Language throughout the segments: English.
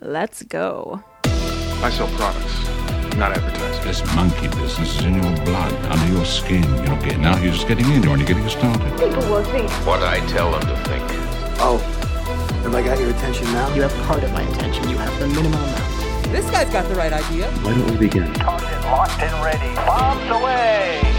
Let's go. I sell products, not advertising. This monkey business is in your blood, under your skin. You're not getting out, you're just getting in. You're only getting started. People will think. What I tell them to think. Oh, have I got your attention now? You have part of my attention. You have the minimum amount. This guy's got the right idea. Why don't we begin? Target locked and ready. Bombs away.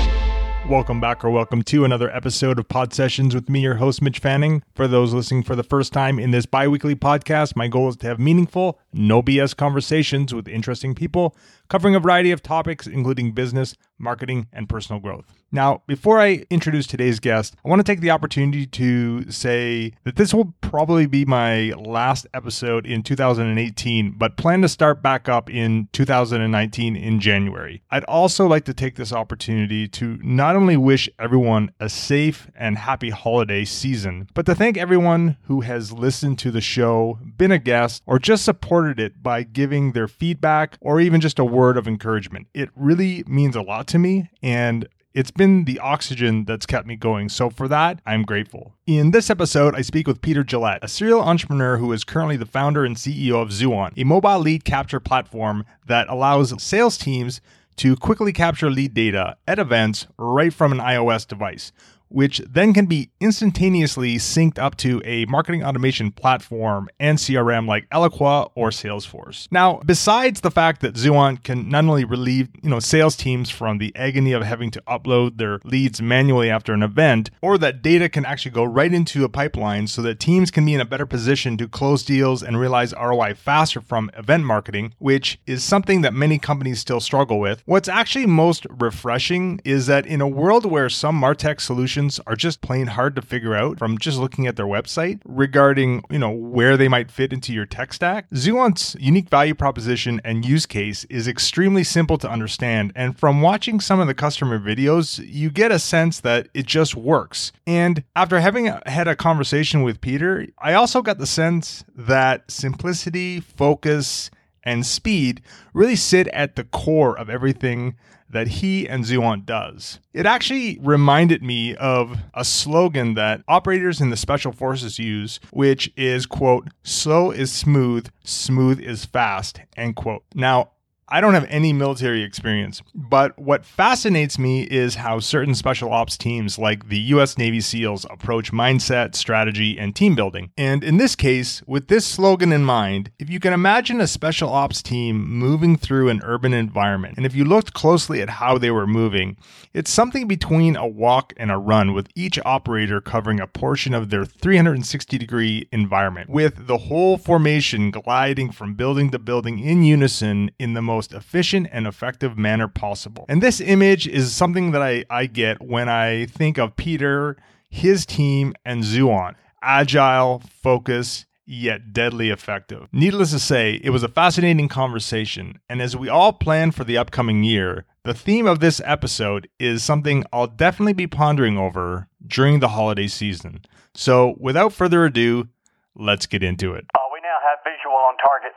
Welcome back or welcome to another episode of Pod Sessions with me, your host, Mitch Fanning. For those listening for the first time in this bi weekly podcast, my goal is to have meaningful, no BS conversations with interesting people covering a variety of topics, including business, marketing, and personal growth. Now, before I introduce today's guest, I want to take the opportunity to say that this will probably be my last episode in 2018, but plan to start back up in 2019 in January. I'd also like to take this opportunity to not only wish everyone a safe and happy holiday season, but to thank everyone who has listened to the show, been a guest, or just supported it by giving their feedback or even just a word of encouragement. It really means a lot to me, and it's been the oxygen that's kept me going. So for that, I'm grateful. In this episode, I speak with Peter Gillett, a serial entrepreneur who is currently the founder and CEO of Zuant, a mobile lead capture platform that allows sales teams to quickly capture lead data at events right from an iOS device which then can be instantaneously synced up to a marketing automation platform and CRM like Eloqua or Salesforce. Now, besides the fact that Zuant can not only relieve, you know, sales teams from the agony of having to upload their leads manually after an event, or that data can actually go right into a pipeline so that teams can be in a better position to close deals and realize ROI faster from event marketing, which is something that many companies still struggle with. What's actually most refreshing is that in a world where some MarTech solutions are just plain hard to figure out from just looking at their website regarding, you know, where they might fit into your tech stack. Zuant's unique value proposition and use case is extremely simple to understand, and from watching some of the customer videos, you get a sense that it just works. And after having had a conversation with Peter, I also got the sense that simplicity, focus, and speed really sit at the core of everything that he and Zuant does. It actually reminded me of a slogan that operators in the special forces use, which is quote, slow is smooth, smooth is fast, end quote. Now, I don't have any military experience, but what fascinates me is how certain special ops teams like the US Navy SEALs approach mindset, strategy, and team building. And in this case, with this slogan in mind, if you can imagine a special ops team moving through an urban environment, and if you looked closely at how they were moving, it's something between a walk and a run, with each operator covering a portion of their 360 degree environment, with the whole formation gliding from building to building in unison in the most most efficient and effective manner possible. And this image is something that I, I get when I think of Peter, his team, and Zuant. Agile, focus, yet deadly effective. Needless to say, it was a fascinating conversation, and as we all plan for the upcoming year, the theme of this episode is something I'll definitely be pondering over during the holiday season. So, without further ado, let's get into it. Uh, we now have visual on target.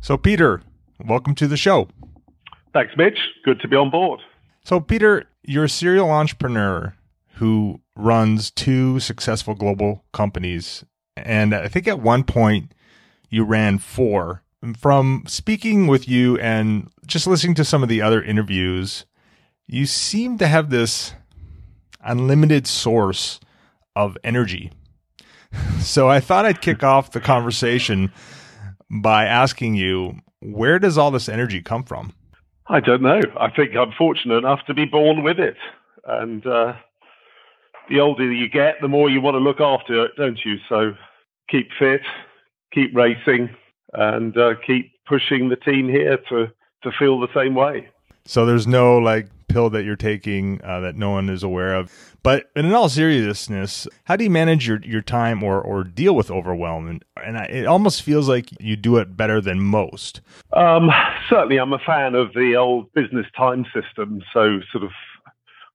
So, Peter, welcome to the show. Thanks, Mitch. Good to be on board. So, Peter, you're a serial entrepreneur who runs two successful global companies. And I think at one point you ran four. From speaking with you and just listening to some of the other interviews, you seem to have this unlimited source of energy. So I thought I'd kick off the conversation by asking you where does all this energy come from? I don't know. I think I'm fortunate enough to be born with it. And uh, the older you get, the more you want to look after it, don't you? So keep fit, keep racing, and uh, keep pushing the team here to, to feel the same way. So there's no like pill that you're taking uh, that no one is aware of. But in all seriousness, how do you manage your, your time or, or deal with overwhelm? And, and I, it almost feels like you do it better than most. Um, certainly, I'm a fan of the old business time system. So, sort of,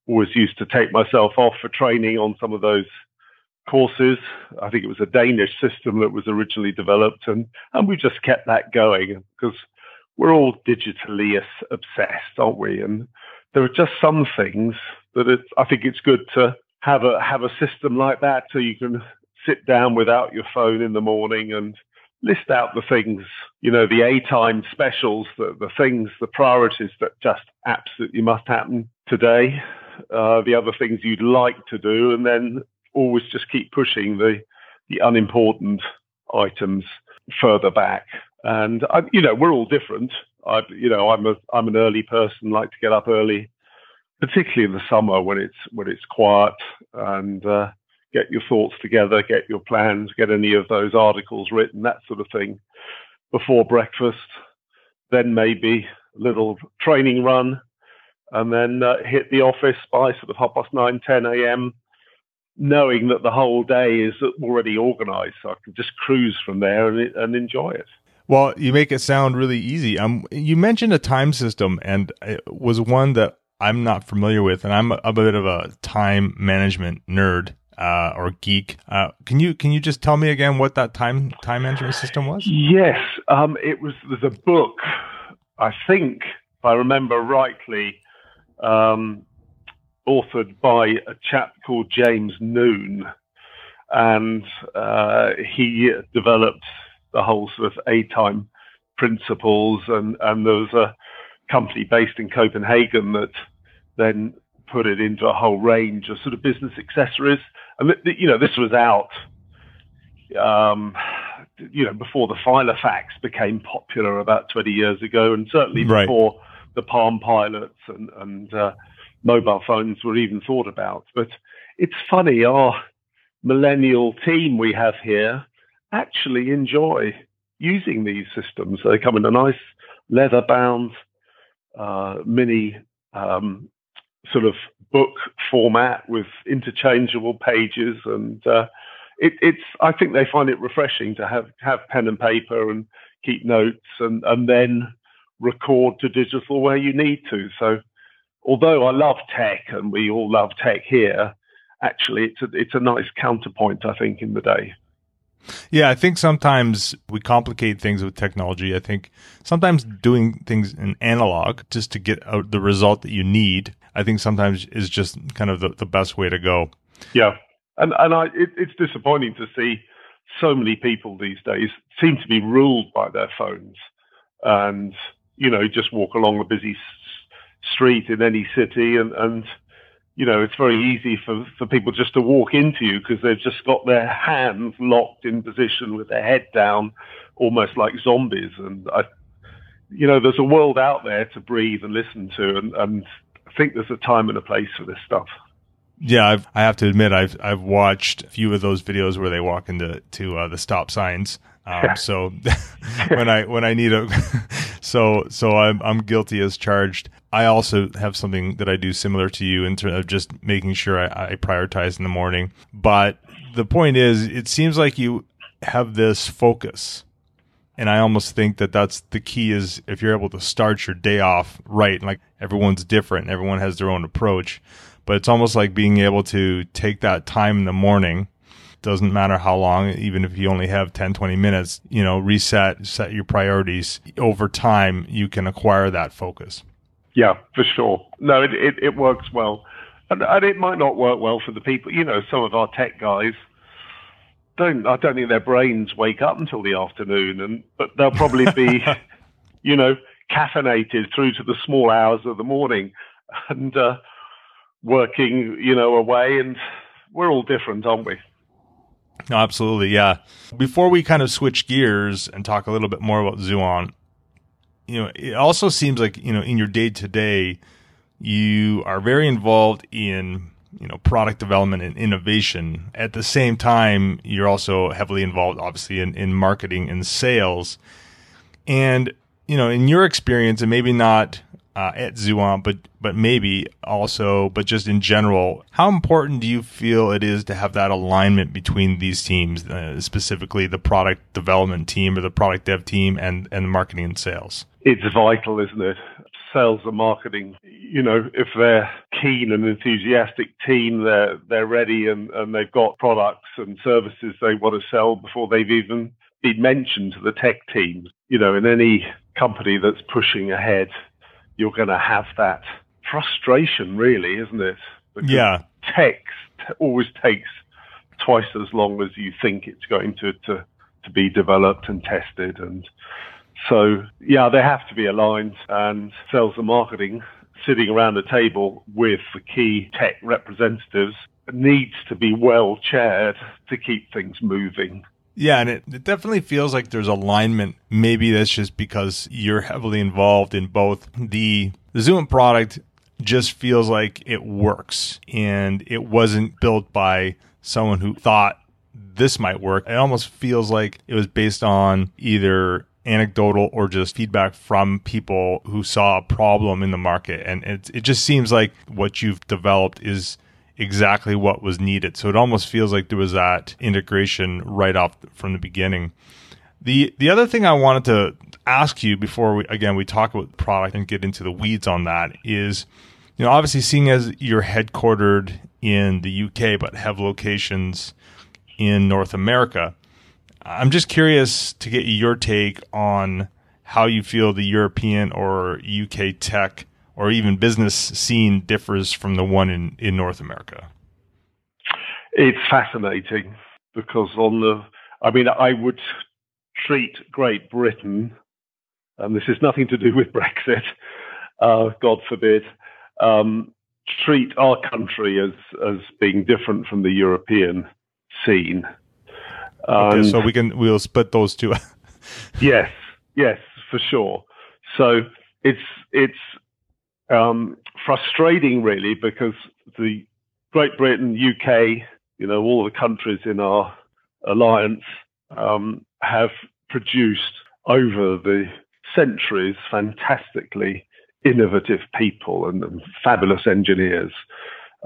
always used to take myself off for training on some of those courses. I think it was a Danish system that was originally developed, and, and we just kept that going because we're all digitally obsessed, aren't we? And there are just some things that it's, I think it's good to have a have a system like that so you can sit down without your phone in the morning and list out the things, you know, the A time specials, the, the things, the priorities that just absolutely must happen today, uh, the other things you'd like to do, and then always just keep pushing the, the unimportant items further back. And, I, you know, we're all different. I, you know, I'm a, I'm an early person, like to get up early, particularly in the summer when it's, when it's quiet and, uh, get your thoughts together, get your plans, get any of those articles written, that sort of thing before breakfast. Then maybe a little training run, and then uh, hit the office by sort of half past nine, 10 a.m., knowing that the whole day is already organized. So I can just cruise from there and, and enjoy it. Well, you make it sound really easy. Um, you mentioned a time system, and it was one that I'm not familiar with, and I'm a, a bit of a time management nerd uh, or geek. Uh, can you can you just tell me again what that time time management system was? Yes, um, it was. There's a book, I think, if I remember rightly, um, authored by a chap called James Noon, and uh, he developed the whole sort of A time principles, and and there was a company based in Copenhagen that then put it into a whole range of sort of business accessories and you know this was out um, you know before the Filofax became popular about 20 years ago and certainly right. before the palm pilots and, and uh, mobile phones were even thought about but it's funny our millennial team we have here actually enjoy using these systems they come in a nice leather bound uh, mini um, sort of book format with interchangeable pages, and uh, it, it's. I think they find it refreshing to have have pen and paper and keep notes, and and then record to digital where you need to. So, although I love tech, and we all love tech here, actually, it's a it's a nice counterpoint, I think, in the day. Yeah, I think sometimes we complicate things with technology. I think sometimes doing things in analog just to get out the result that you need I think sometimes is just kind of the, the best way to go. Yeah. And, and I, it, it's disappointing to see so many people these days seem to be ruled by their phones and, you know, just walk along a busy s- street in any city and, and, you know, it's very easy for, for people just to walk into you because they've just got their hands locked in position with their head down, almost like zombies. And I, you know, there's a world out there to breathe and listen to, and, and I think there's a time and a place for this stuff. Yeah, I've, I have to admit, I've I've watched a few of those videos where they walk into to uh, the stop signs. Um, so when I when I need a, so so I'm I'm guilty as charged. I also have something that I do similar to you in terms of just making sure I, I prioritize in the morning. But the point is, it seems like you have this focus and I almost think that that's the key is if you're able to start your day off right, like everyone's different, everyone has their own approach, but it's almost like being able to take that time in the morning. Doesn't matter how long even if you only have 10 20 minutes you know reset set your priorities. Over time you can acquire that focus. Yeah for sure. No it, it, it works well. And, and it might not work well for the people you know some of our tech guys don't I don't think their brains wake up until the afternoon, and but they'll probably be, you know, caffeinated through to the small hours of the morning, and uh, working, you know, away. And we're all different, aren't we? No, absolutely, yeah. Before we kind of switch gears and talk a little bit more about Zuant, you know, it also seems like you know in your day to day, you are very involved in you know product development and innovation at the same time you're also heavily involved obviously in, in marketing and sales and you know in your experience and maybe not uh, at Zuant, but but maybe also, but just in general, how important do you feel it is to have that alignment between these teams, uh, specifically the product development team or the product dev team and and marketing and sales? It's vital, isn't it? sales and marketing, you know, if they're keen and enthusiastic team, they're they're ready and, and they've got products and services they want to sell before they've even been mentioned to the tech teams. You know, in any company that's pushing ahead, you're going to have that frustration, really, isn't it? Because yeah. Tech always takes twice as long as you think it's going to to to be developed and tested. And so, yeah, they have to be aligned and sales and marketing sitting around the table with the key tech representatives needs to be well chaired to keep things moving. Yeah, and it, it definitely feels like there's alignment. Maybe that's just because you're heavily involved in both. The, Zuant product just feels like it works and it wasn't built by someone who thought this might work. It almost feels like it was based on either anecdotal or just feedback from people who saw a problem in the market. And it, it just seems like what you've developed is exactly what was needed. So it almost feels like there was that integration right off from the beginning. The the other thing I wanted to ask you before we again we talk about product and get into the weeds on that is you know obviously seeing as you're headquartered in the UK but have locations in North America I'm just curious to get your take on how you feel the European or UK tech or even business scene differs from the one in, in North America. It's fascinating because on the, I mean, I would treat Great Britain, and this is nothing to do with Brexit, uh, God forbid, um, treat our country as as being different from the European scene. Okay, so we can we'll split those two. yes, yes, for sure. So it's it's um, frustrating really because the Great Britain, UK, you know, all the countries in our alliance um, have produced over the centuries fantastically innovative people and, and fabulous engineers.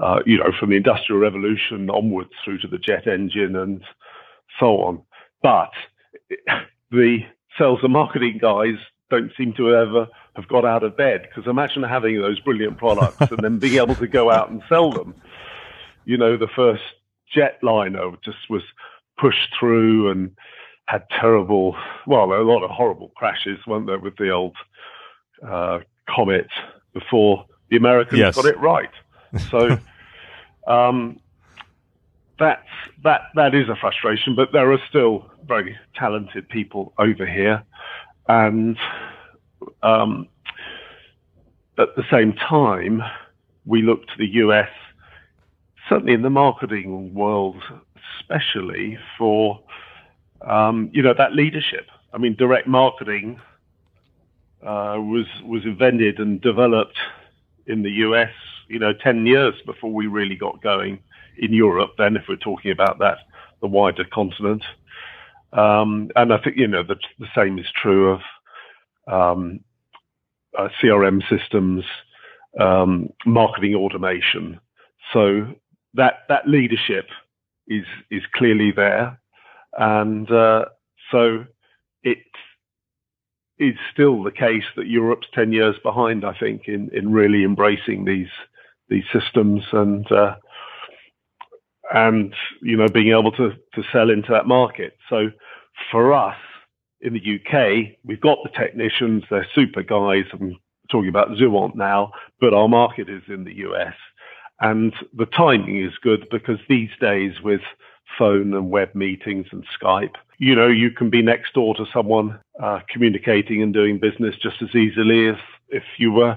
Uh, you know, from the Industrial Revolution onwards through to the jet engine and so on. But the sales and marketing guys don't seem to ever have got out of bed because imagine having those brilliant products and then being able to go out and sell them. You know, the first jetliner just was pushed through and had terrible, well, a lot of horrible crashes, weren't there, with the old uh, Comet before the Americans yes. got it right. So, um, that's that that is a frustration, but there are still very talented people over here, and um, at the same time, we look to the US, certainly in the marketing world, especially for um, you know that leadership. I mean, direct marketing uh, was was invented and developed in the US, you know, ten years before we really got going in Europe, then if we're talking about that, the wider continent. Um, and I think, you know, the, the same is true of um, uh, CRM systems, um, marketing automation. So that, that leadership is, is clearly there. And uh, so it is still the case that Europe's 10 years behind, I think, in, in really embracing these, these systems and, uh, and you know being able to to sell into that market. So for us in the UK, we've got the technicians; they're super guys. I'm talking about Zuant now, but our market is in the US, and the timing is good because these days with phone and web meetings and Skype, you know, you can be next door to someone uh, communicating and doing business just as easily as if you were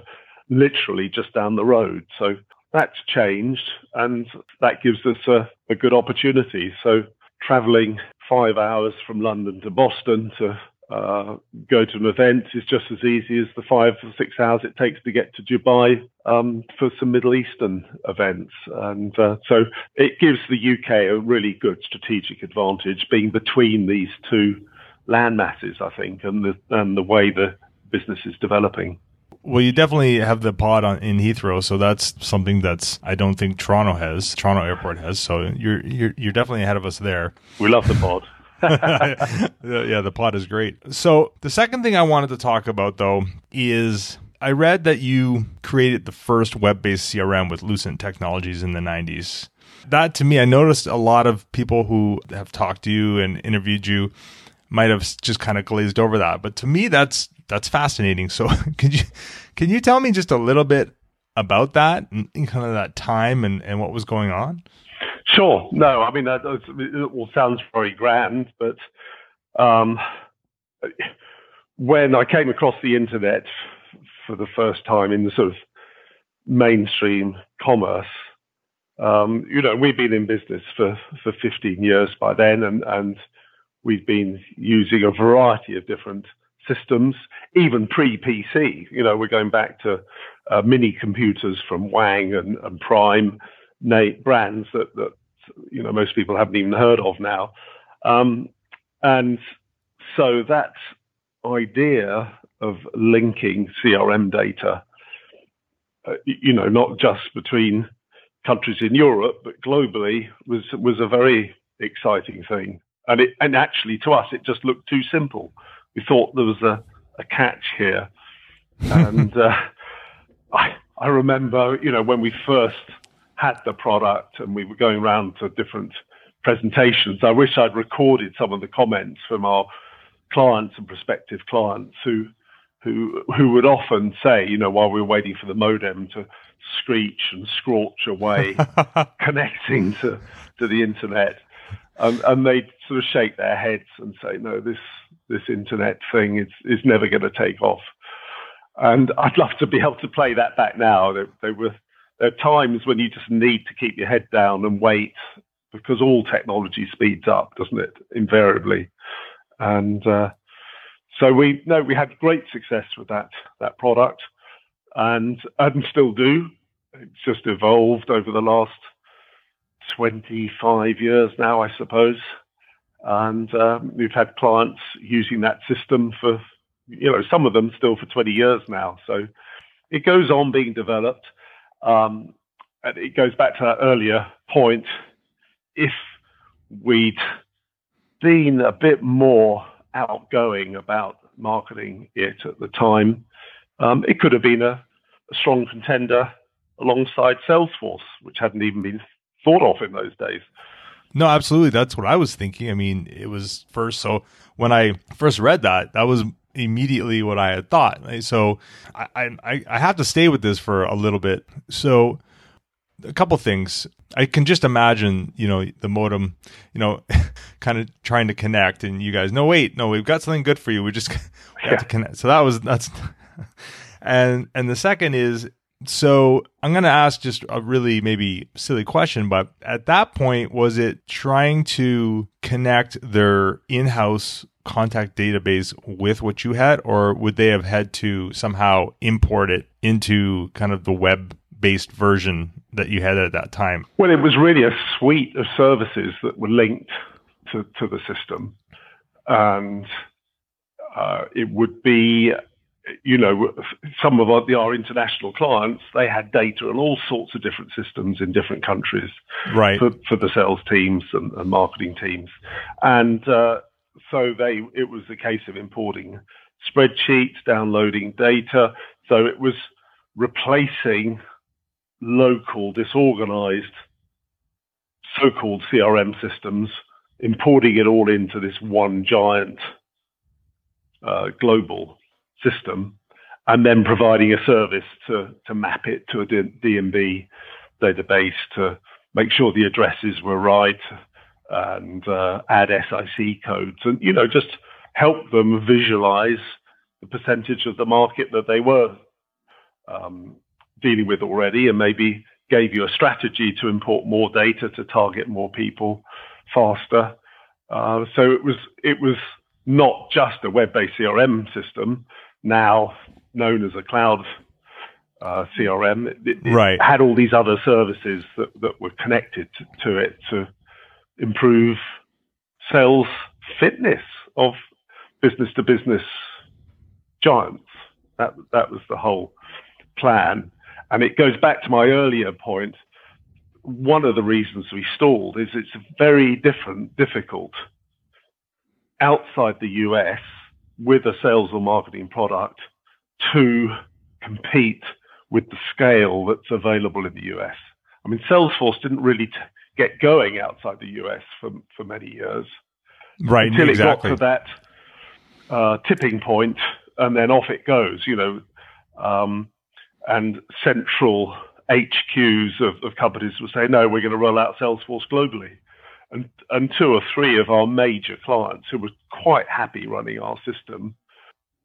literally just down the road. So that's changed, and that gives us a, a good opportunity. So, traveling five hours from London to Boston to uh, go to an event is just as easy as the five or six hours it takes to get to Dubai um, for some Middle Eastern events. And uh, so it gives the UK a really good strategic advantage being between these two land masses, I think, and the, and the way the business is developing. Well, you definitely have the pod on, in Heathrow, so that's something that's I don't think Toronto has. Toronto Airport has, so you're you're you're definitely ahead of us there. We love the pod. yeah, the pod is great. So the second thing I wanted to talk about though is I read that you created the first web-based CRM with Lucent Technologies in the 90s. That to me, I noticed a lot of people who have talked to you and interviewed you might have just kind of glazed over that. But to me, that's that's fascinating. So could you can you tell me just a little bit about that and kind of that time and, and what was going on? Sure. No, I mean that it all sounds very grand, but um, when I came across the internet for the first time in the sort of mainstream commerce, um, you know, we've been in business for, for 15 years by then, and, and we've been using a variety of different systems, even pre PC. You know, we're going back to uh, mini computers from Wang and, and Prime brands that, that, you know, most people haven't even heard of now. Um, and so that idea of linking CRM data, uh, you know, not just between countries in Europe, but globally, was was a very exciting thing. And it and actually to us, it just looked too simple. We thought there was a, a catch here, and uh, I I remember, you know, when we first had the product and we were going around to different presentations. I wish I'd recorded some of the comments from our clients and prospective clients who who who would often say, you know, while we were waiting for the modem to screech and scorch away, connecting to, to the internet. Um, and they'd sort of shake their heads and say, no, this this internet thing is, is never going to take off. And I'd love to be able to play that back now. There, there were there are times when you just need to keep your head down and wait because all technology speeds up, doesn't it? Invariably. And uh, so we no, we had great success with that that product, and and still do. It's just evolved over the last 25 years now, I suppose. And um, we've had clients using that system for, you know, some of them still for 20 years now. So it goes on being developed. Um, and it goes back to that earlier point. If we'd been a bit more outgoing about marketing it at the time, um, it could have been a, a strong contender alongside Salesforce, which hadn't even been thought of in those days. No, absolutely. That's what I was thinking. I mean, it was first. So when I first read that, that was immediately what I had thought. So I, I, I have to stay with this for a little bit. So a couple things. I can just imagine, you know, the modem, you know, kind of trying to connect, and you guys, no, wait, no, we've got something good for you. We just we have to connect. So that was that's, and and the second is so I'm going to ask just a really maybe silly question, but at that point, was it trying to connect their in-house contact database with what you had, or would they have had to somehow import it into kind of the web-based version that you had at that time? Well, it was really a suite of services that were linked to, to the system, and uh, it would be you know, some of our, our, international clients, they had data on all sorts of different systems in different countries right. for, for the sales teams and, and marketing teams. And uh, so they, it was a case of importing spreadsheets, downloading data. So it was replacing local, disorganized, so-called CRM systems, importing it all into this one giant uh, global system and then providing a service to, to map it to a D&B database to make sure the addresses were right and uh, add SIC codes and, you know, just help them visualize the percentage of the market that they were um, dealing with already and maybe gave you a strategy to import more data to target more people faster. Uh, so it was it was not just a web-based CRM system now known as a cloud uh, CRM. It, it, right. had all these other services that, that were connected to, to it to improve sales fitness of business to business giants. That that was the whole plan, and it goes back to my earlier point. One of the reasons we stalled is it's very different, difficult outside the US with a sales or marketing product to compete with the scale that's available in the US. I mean, Salesforce didn't really t- get going outside the US for, for many years. Right, until exactly. it got to that uh, tipping point, and then off it goes, you know. Um, and central HQs of, of companies will say, no, we're going to roll out Salesforce globally. And, and two or three of our major clients who were quite happy running our system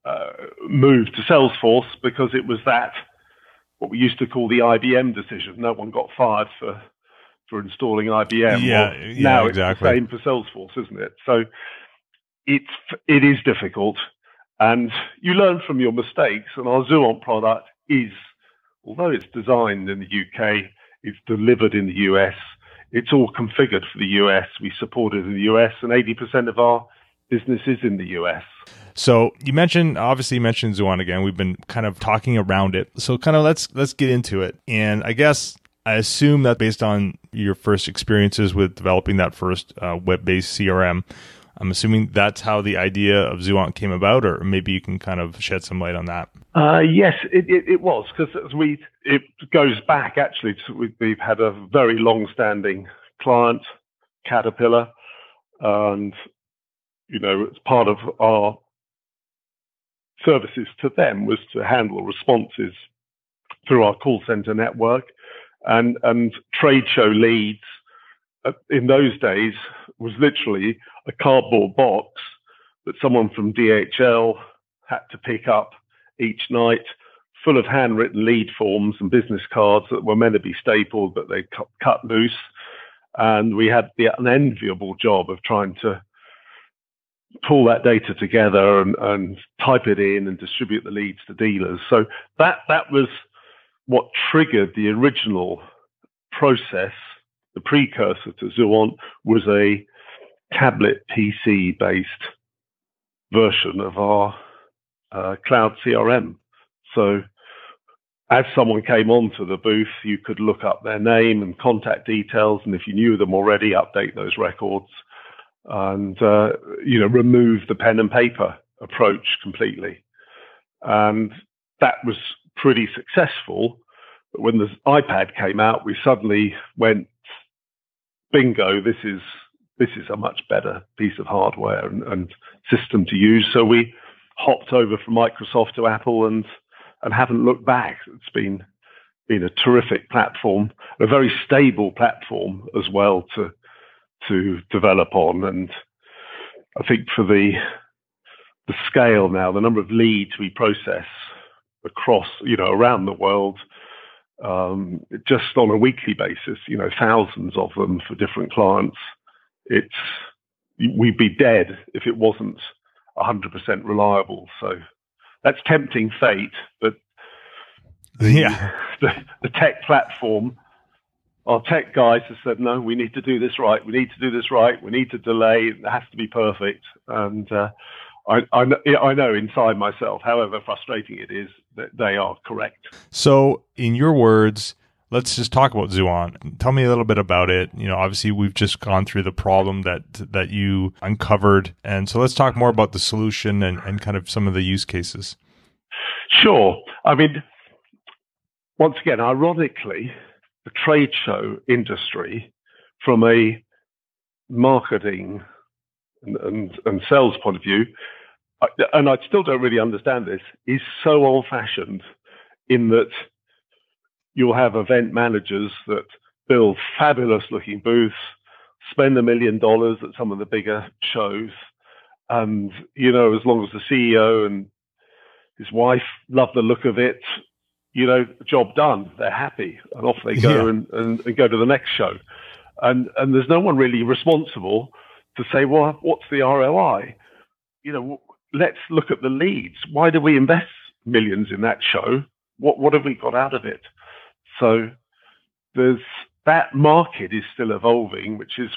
uh, moved to Salesforce because it was that what we used to call the IBM decision. No one got fired for for installing IBM. Yeah, Well, yeah, now exactly. it's the same for Salesforce, isn't it? So it's it is difficult, and you learn from your mistakes. And our Zuant product is, although it's designed in the UK, it's delivered in the US. It's all configured for the US. We support it in the US, and 80% of our business is in the US. So you mentioned obviously you mentioned Zuant again. We've been kind of talking around it. So kind of let's let's get into it. And I guess I assume that based on your first experiences with developing that first uh, web-based CRM, I'm assuming that's how the idea of Zuant came about, or maybe you can kind of shed some light on that. Uh, yes, it, it, it was because we it goes back actually. To, we, we've had a very long-standing client, Caterpillar, and you know, it's part of our services to them was to handle responses through our call center network and and trade show leads. uh, In those days, was literally a cardboard box that someone from DHL had to pick up each night, full of handwritten lead forms and business cards that were meant to be stapled, but they cut, cut loose. And we had the unenviable job of trying to pull that data together and, and type it in and distribute the leads to dealers. So that that was what triggered the original process. The precursor to Zuant was a tablet PC based version of our uh, cloud CRM. So as someone came onto the booth, you could look up their name and contact details, and if you knew them already, update those records, and uh, you know remove the pen and paper approach completely. And that was pretty successful. But when the iPad came out, we suddenly went, bingo! This is this is a much better piece of hardware and, and system to use. So we hopped over from Microsoft to Apple and and haven't looked back. It's been been a terrific platform, a very stable platform as well to to develop on. And I think for the the scale now, the number of leads we process across, you know, around the world, um, just on a weekly basis, you know, thousands of them for different clients. It's we'd be dead if it wasn't 100% reliable. So that's tempting fate, but the, Yeah. the, the tech platform, our tech guys have said, no, we need to do this right. We need to do this right. We need to delay. It has to be perfect. And uh, I, I, I know inside myself, however frustrating it is, that they are correct. So, in your words, let's just talk about Zuant. Tell me a little bit about it. You know, obviously we've just gone through the problem that that you uncovered, and so let's talk more about the solution and, and kind of some of the use cases. Sure. I mean, once again, ironically, the trade show industry, from a marketing and, and, and sales point of view, and I still don't really understand this, is so old fashioned in that you'll have event managers that build fabulous looking booths, spend a million dollars at some of the bigger shows. And, you know, as long as the CEO and his wife love the look of it, you know, job done. They're happy, and off they go Yeah. and, and, and go to the next show. And and there's no one really responsible to say, well, what's the ROI? You know, let's look at the leads. Why do we invest millions in that show? What what have we got out of it? So there's that market is still evolving, which is,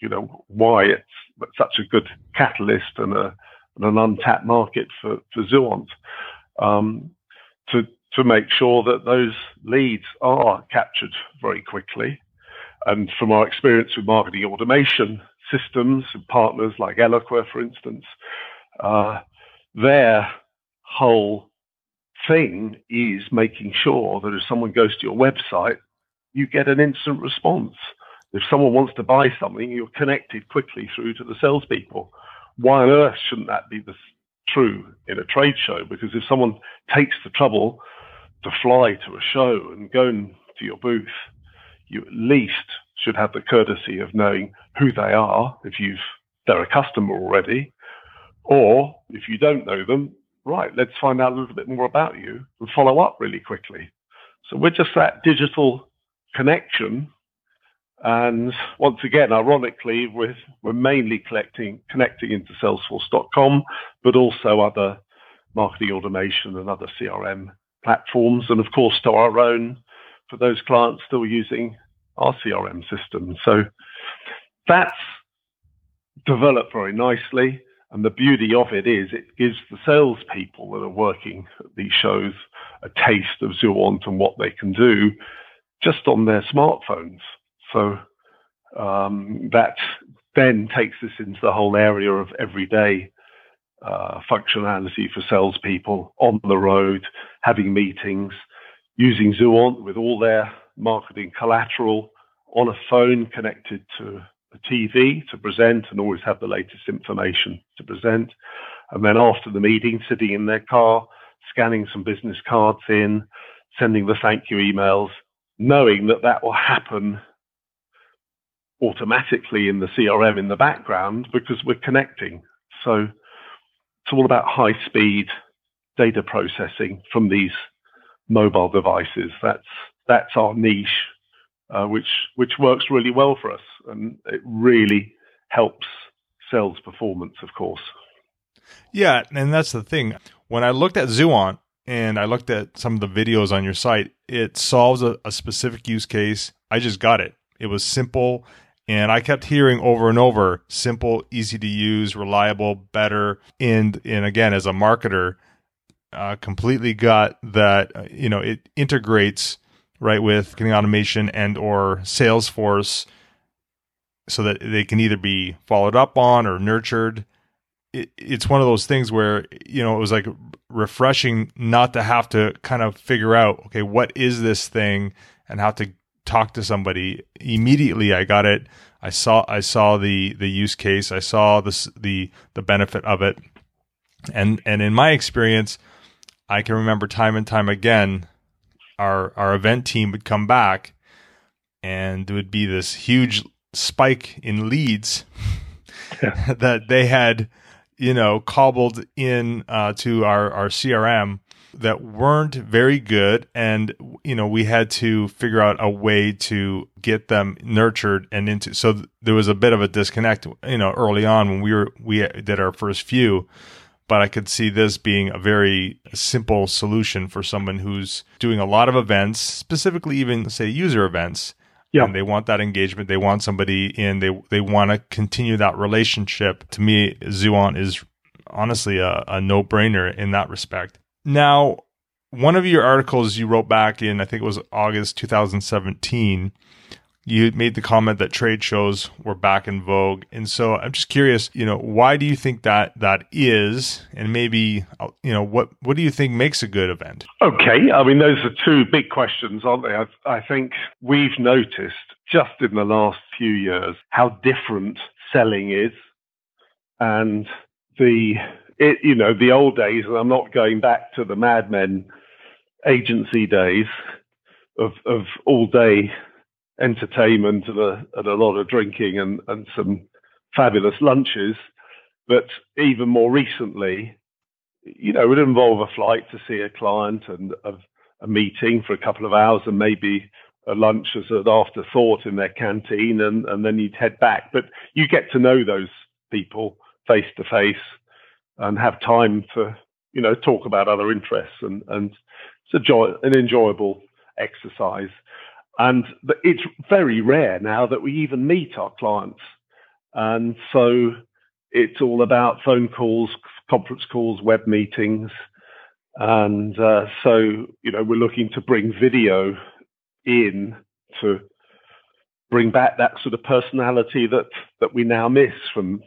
you know, why it's such a good catalyst and a and an untapped market for for Zuant um, to to make sure that those leads are captured very quickly. And from our experience with marketing automation systems and partners like Eloqua, for instance, uh, their whole thing is making sure that if someone goes to your website, you get an instant response. If someone wants to buy something, you're connected quickly through to the salespeople. Why on earth shouldn't that be the, true in a trade show? Because if someone takes the trouble to fly to a show and go to your booth, you at least should have the courtesy of knowing who they are if you've they're a customer already, or if you don't know them, right, let's find out a little bit more about you and follow up really quickly. So we're just that digital connection. And once again, ironically, we're, we're mainly collecting, connecting into Salesforce.com, but also other marketing automation and other CRM platforms, and of course to our own for those clients still using our CRM system. So that's developed very nicely. And the beauty of it is it gives the salespeople that are working at these shows a taste of Zuant and what they can do just on their smartphones. So um, that then takes us into the whole area of everyday uh, functionality for salespeople on the road, having meetings, using Zuant with all their marketing collateral on a phone connected to a TV to present and always have the latest information to present. And then after the meeting, sitting in their car, scanning some business cards in, sending the thank you emails, knowing that that will happen automatically in the CRM in the background because we're connecting. So it's all about high speed data processing from these mobile devices. That's that's our niche, uh, which which works really well for us, and it really helps sales performance, of course. Yeah, and that's the thing. When I looked at Zuant and I looked at some of the videos on your site, it solves a, a specific use case. I just got it. It was simple. And I kept hearing over and over simple, easy to use, reliable, better. And, and again, as a marketer, uh, completely got that, uh, you know, it integrates right with getting automation and or Salesforce so that they can either be followed up on or nurtured. It, it's one of those things where, you know, it was like refreshing not to have to kind of figure out, okay, what is this thing and how to talk to somebody. Immediately i got it. I saw i saw the the use case. I saw the the the benefit of it. And and in my experience i can remember time and time again our our event team would come back and it would be this huge spike in leads yeah. that they had you know cobbled in uh, to our our crm that weren't very good and you know we had to figure out a way to get them nurtured and into so th- there was a bit of a disconnect you know early on when we were we did our first few but I could see this being a very simple solution for someone who's doing a lot of events, specifically even say user events. Yeah. And they want that engagement. They want somebody in. They they want to continue that relationship. To me, Zuant is honestly a, a no brainer in that respect. Now, one of your articles you wrote back in, I think it was August 2017, you made the comment that trade shows were back in vogue. And so I'm just curious, you know, why do you think that that is? And maybe, you know, what, what do you think makes a good event? Okay. I mean, those are two big questions, aren't they? I, I think we've noticed just in the last few years how different selling is and the it, you know, the old days, and I'm not going back to the Mad Men agency days of, of all day entertainment and a, and a lot of drinking and, and some fabulous lunches. But even more recently, you know, it would involve a flight to see a client and a, a meeting for a couple of hours and maybe a lunch as an afterthought in their canteen and, and then you'd head back. But you get to know those people face to face and have time to you know talk about other interests and and it's a joy an enjoyable exercise and it's very rare now that we even meet our clients and so it's all about phone calls conference calls web meetings and uh, so you know we're looking to bring video in to bring back that sort of personality that that we now miss from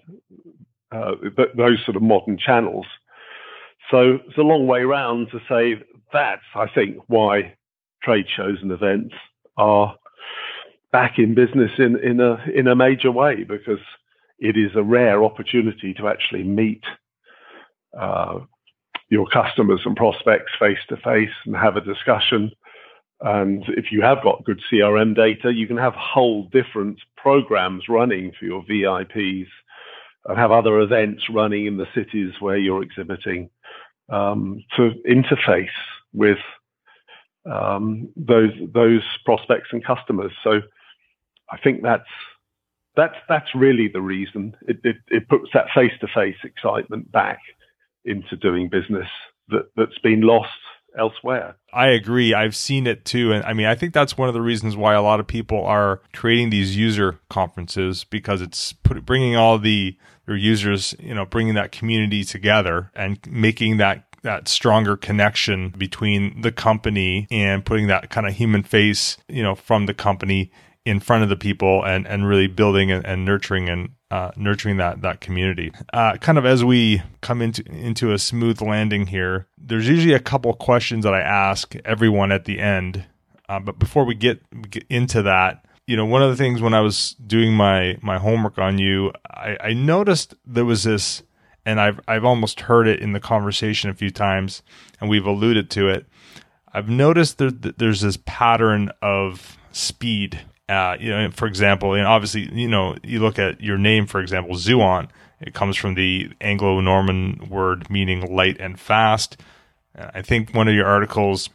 uh, those sort of modern channels. So it's a long way round to say that's, I think, why trade shows and events are back in business in, in a in a major way because it is a rare opportunity to actually meet uh, your customers and prospects face to face and have a discussion. And if you have got good CRM data, you can have whole different programs running for your VIPs and have other events running in the cities where you're exhibiting um, to interface with um, those those prospects and customers. So I think that's that's that's really the reason it it, it puts that face to face excitement back into doing business that that's been lost elsewhere. I agree. I've seen it too. And I mean, I think that's one of the reasons why a lot of people are creating these user conferences because it's put, bringing all the their users, you know, bringing that community together and making that that stronger connection between the company and putting that kind of human face, you know, from the company in front of the people and, and really building and, and nurturing and uh, nurturing that that community. Uh, kind of as we come into into a smooth landing here, there's usually a couple questions that I ask everyone at the end. Uh, but before we get, get into that, you know, one of the things when I was doing my my homework on you, I, I noticed there was this and I've I've almost heard it in the conversation a few times, and we've alluded to it. I've noticed that there's this pattern of speed. Uh, you know, for example, and obviously, you know, you look at your name, for example, Zuant. It comes from the Anglo-Norman word meaning light and fast. Uh, I think one of your articles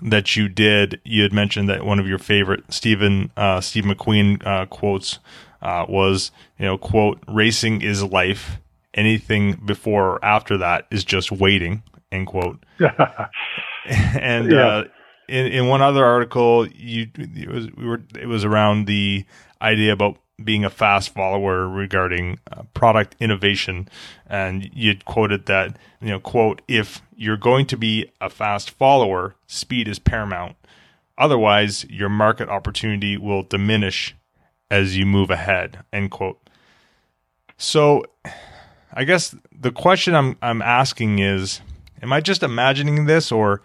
that you did, you had mentioned that one of your favorite Stephen uh, Steve McQueen uh, quotes uh, was, you know, quote, "Racing is life anything before or after that is just waiting end quote. And yeah. uh, in, in one other article you it was we were it was around the idea about being a fast follower regarding uh, product innovation. And you quoted that you know quote if you're going to be a fast follower speed is paramount. Otherwise your market opportunity will diminish as you move ahead end quote. So I guess the question I'm I'm asking is, am I just imagining this, or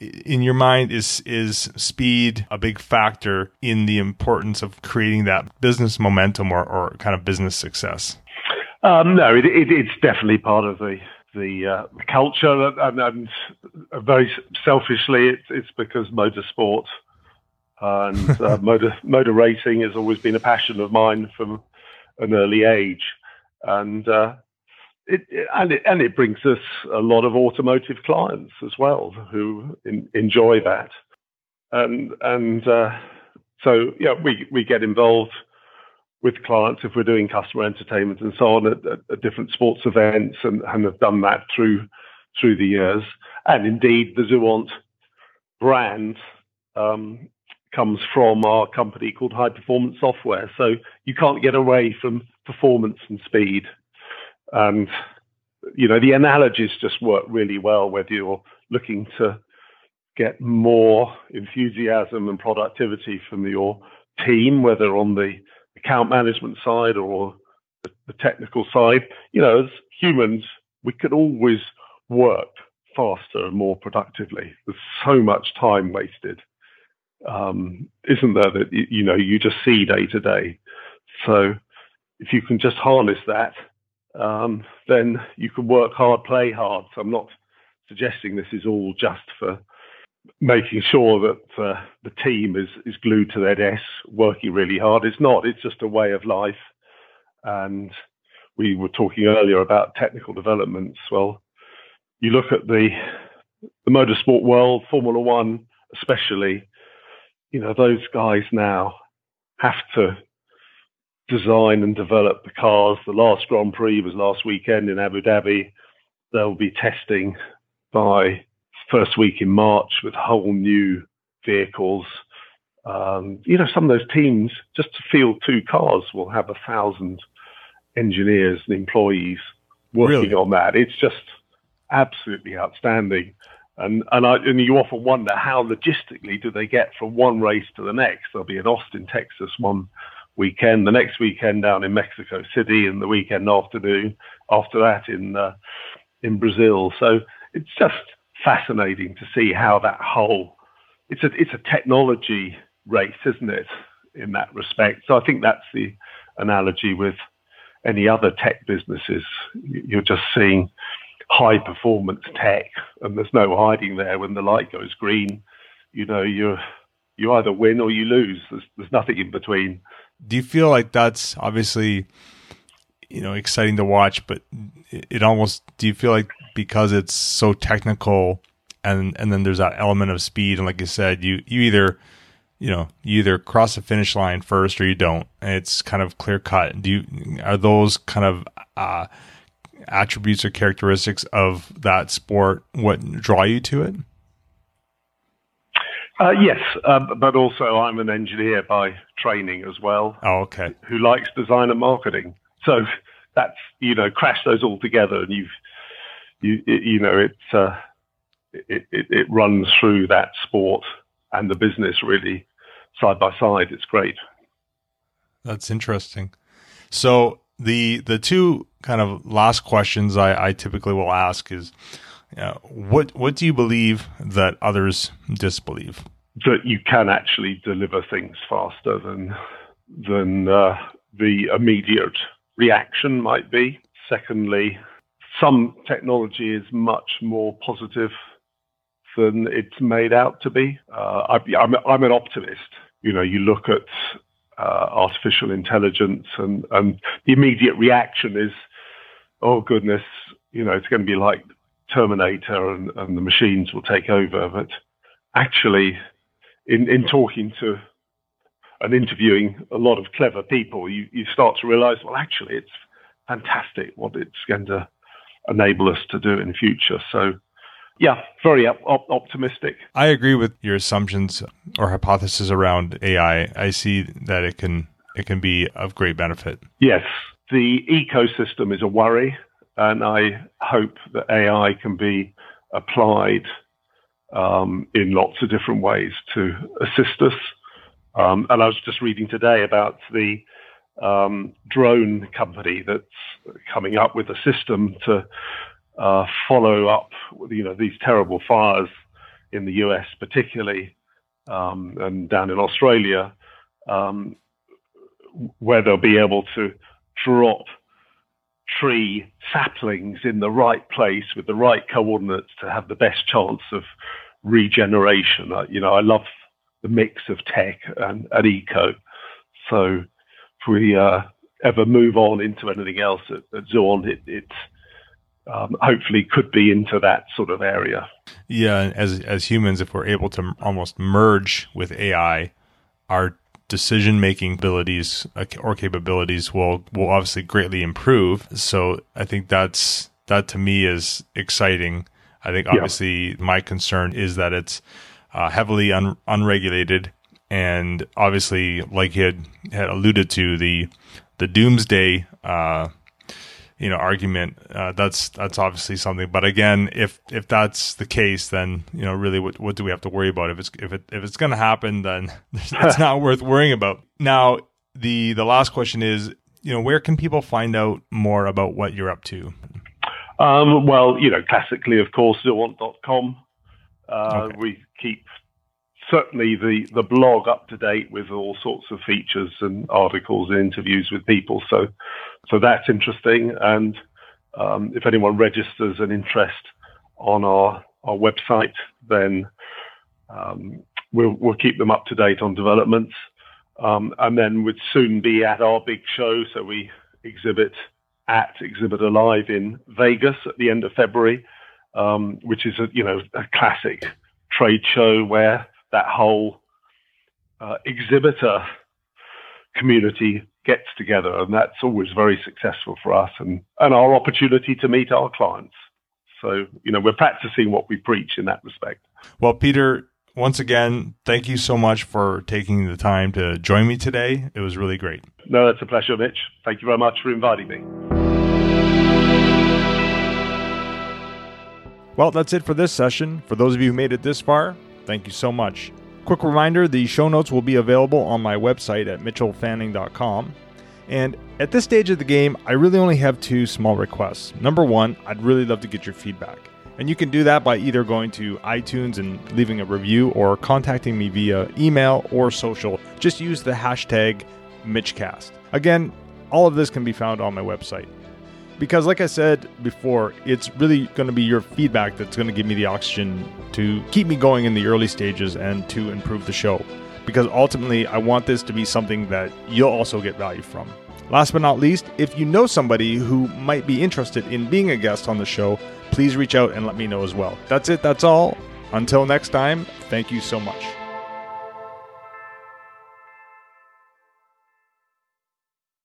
in your mind is is speed a big factor in the importance of creating that business momentum or, or kind of business success? Um, no, it, it, it's definitely part of the the, uh, culture, and, and, very selfishly, it's, it's because motorsport and uh, motor motor racing has always been a passion of mine from an early age, and uh, it, and it and it brings us a lot of automotive clients as well who in, enjoy that, and and uh, so yeah, we we get involved with clients if we're doing customer entertainment and so on at, at, at different sports events, and, and have done that through through the years. And indeed, the Zuant brand um, comes from our company called High Performance Software. So you can't get away from performance and speed and you know the analogies just work really well whether you're looking to get more enthusiasm and productivity from your team, whether on the account management side or the technical side. You know, as humans, we could always work faster and more productively. There's so much time wasted, um, isn't there? That you know you just see day to day. So if you can just harness that um, then you can work hard, play hard. So I'm not suggesting this is all just for making sure that uh, the team is, is glued to their desk, working really hard. It's not. It's just a way of life. And we were talking earlier about technical developments. Well, you look at the the motorsport world, Formula One especially. You know, those guys now have to design and develop the cars. The last Grand Prix was last weekend in Abu Dhabi. They'll be testing by first week in March with whole new vehicles. Um, you know, some of those teams, just to field two cars, will have a thousand engineers and employees working really? on that. It's just absolutely outstanding. And and, I, and you often wonder how logistically do they get from one race to the next? There'll be an Austin, Texas, one weekend, the next weekend down in Mexico City, and the weekend afternoon after that in uh, in Brazil. So it's just fascinating to see how that whole it's a it's a technology race, isn't it? In that respect, so I think that's the analogy with any other tech businesses. You're just seeing high performance tech, and there's no hiding there. When the light goes green, you know, you you either win or you lose. There's there's nothing in between. Do you feel like that's obviously you know exciting to watch, but it, almost do you feel like because it's so technical and and then there's that element of speed and like you said, you you either you know you either cross the finish line first or you don't. And it's kind of clear cut. Do you are those kind of uh, attributes or characteristics of that sport what draw you to it? Uh, yes, um, but also I'm an engineer by training as well. Oh, okay. Who likes design and marketing? So that's you know crash those all together, and you've you you know it's uh, it, it it runs through that sport and the business really side by side. It's great. That's interesting. So the the two kind of last questions I, I typically will ask is, what what do you believe that others disbelieve? That you can actually deliver things faster than than uh, the immediate reaction might be. Secondly, some technology is much more positive than it's made out to be. Uh, I, I'm, I'm an optimist. You know, you look at uh, artificial intelligence, and, and the immediate reaction is, oh goodness, you know, it's going to be like Terminator, and, and the machines will take over. But actually, in in talking to and interviewing a lot of clever people, you, you start to realize, well, actually, it's fantastic what it's going to enable us to do in the future. So, yeah, very op- op- optimistic. I agree with your assumptions or hypothesis around AI. I see that it can it can be of great benefit. Yes, the ecosystem is a worry, and I hope that AI can be applied um, in lots of different ways to assist us. Um, and I was just reading today about the um, drone company that's coming up with a system to uh, follow up, you know, these terrible fires in the US, particularly, um, and down in Australia, um, where they'll be able to drop tree saplings in the right place with the right coordinates to have the best chance of regeneration. Uh, you know, I love the mix of tech and, and eco. So if we uh, ever move on into anything else at, at Zuant, it, it um, hopefully could be into that sort of area. Yeah, as as humans, if we're able to almost merge with AI, our decision making abilities uh, or capabilities will will obviously greatly improve. So I think that's that to me is exciting. I think obviously yeah. my concern is that it's uh, heavily un- unregulated, and obviously, like you had, had alluded to, the the doomsday uh, you know argument uh, that's that's obviously something. But again if if that's the case then you know really what, what do we have to worry about? If it's if it if it's going to happen then it's not worth worrying about. Now the the last question is you know where can people find out more about what you're up to? Um, well you know classically of course zuant.com uh, okay. we keep certainly the, the blog up to date with all sorts of features and articles and interviews with people. So, so that's interesting. And um, if anyone registers an interest on our, our website, then um, we'll, we'll keep them up to date on developments. Um, and then we'd soon be at our big show. So we exhibit at ExhibitorLive in Vegas at the end of February, um, which is a you know a classic trade show where that whole uh, exhibitor community gets together, and that's always very successful for us and, and our opportunity to meet our clients. So, you know, we're practicing what we preach in that respect. Well, Peter, once again, thank you so much for taking the time to join me today. It was really great. No, that's a pleasure, Mitch. Thank you very much for inviting me. Well, that's it for this session. For those of you who made it this far, Thank you so much. Quick reminder the show notes will be available on my website at mitchellfanning.com. And at this stage of the game, I really only have two small requests. Number one, I'd really love to get your feedback. And you can do that by either going to iTunes and leaving a review or contacting me via email or social. Just use the hashtag MitchCast. Again, all of this can be found on my website. Because, like I said before, it's really going to be your feedback that's going to give me the oxygen to keep me going in the early stages and to improve the show. Because ultimately, I want this to be something that you'll also get value from. Last but not least, if you know somebody who might be interested in being a guest on the show, please reach out and let me know as well. That's it, that's all. Until next time, thank you so much.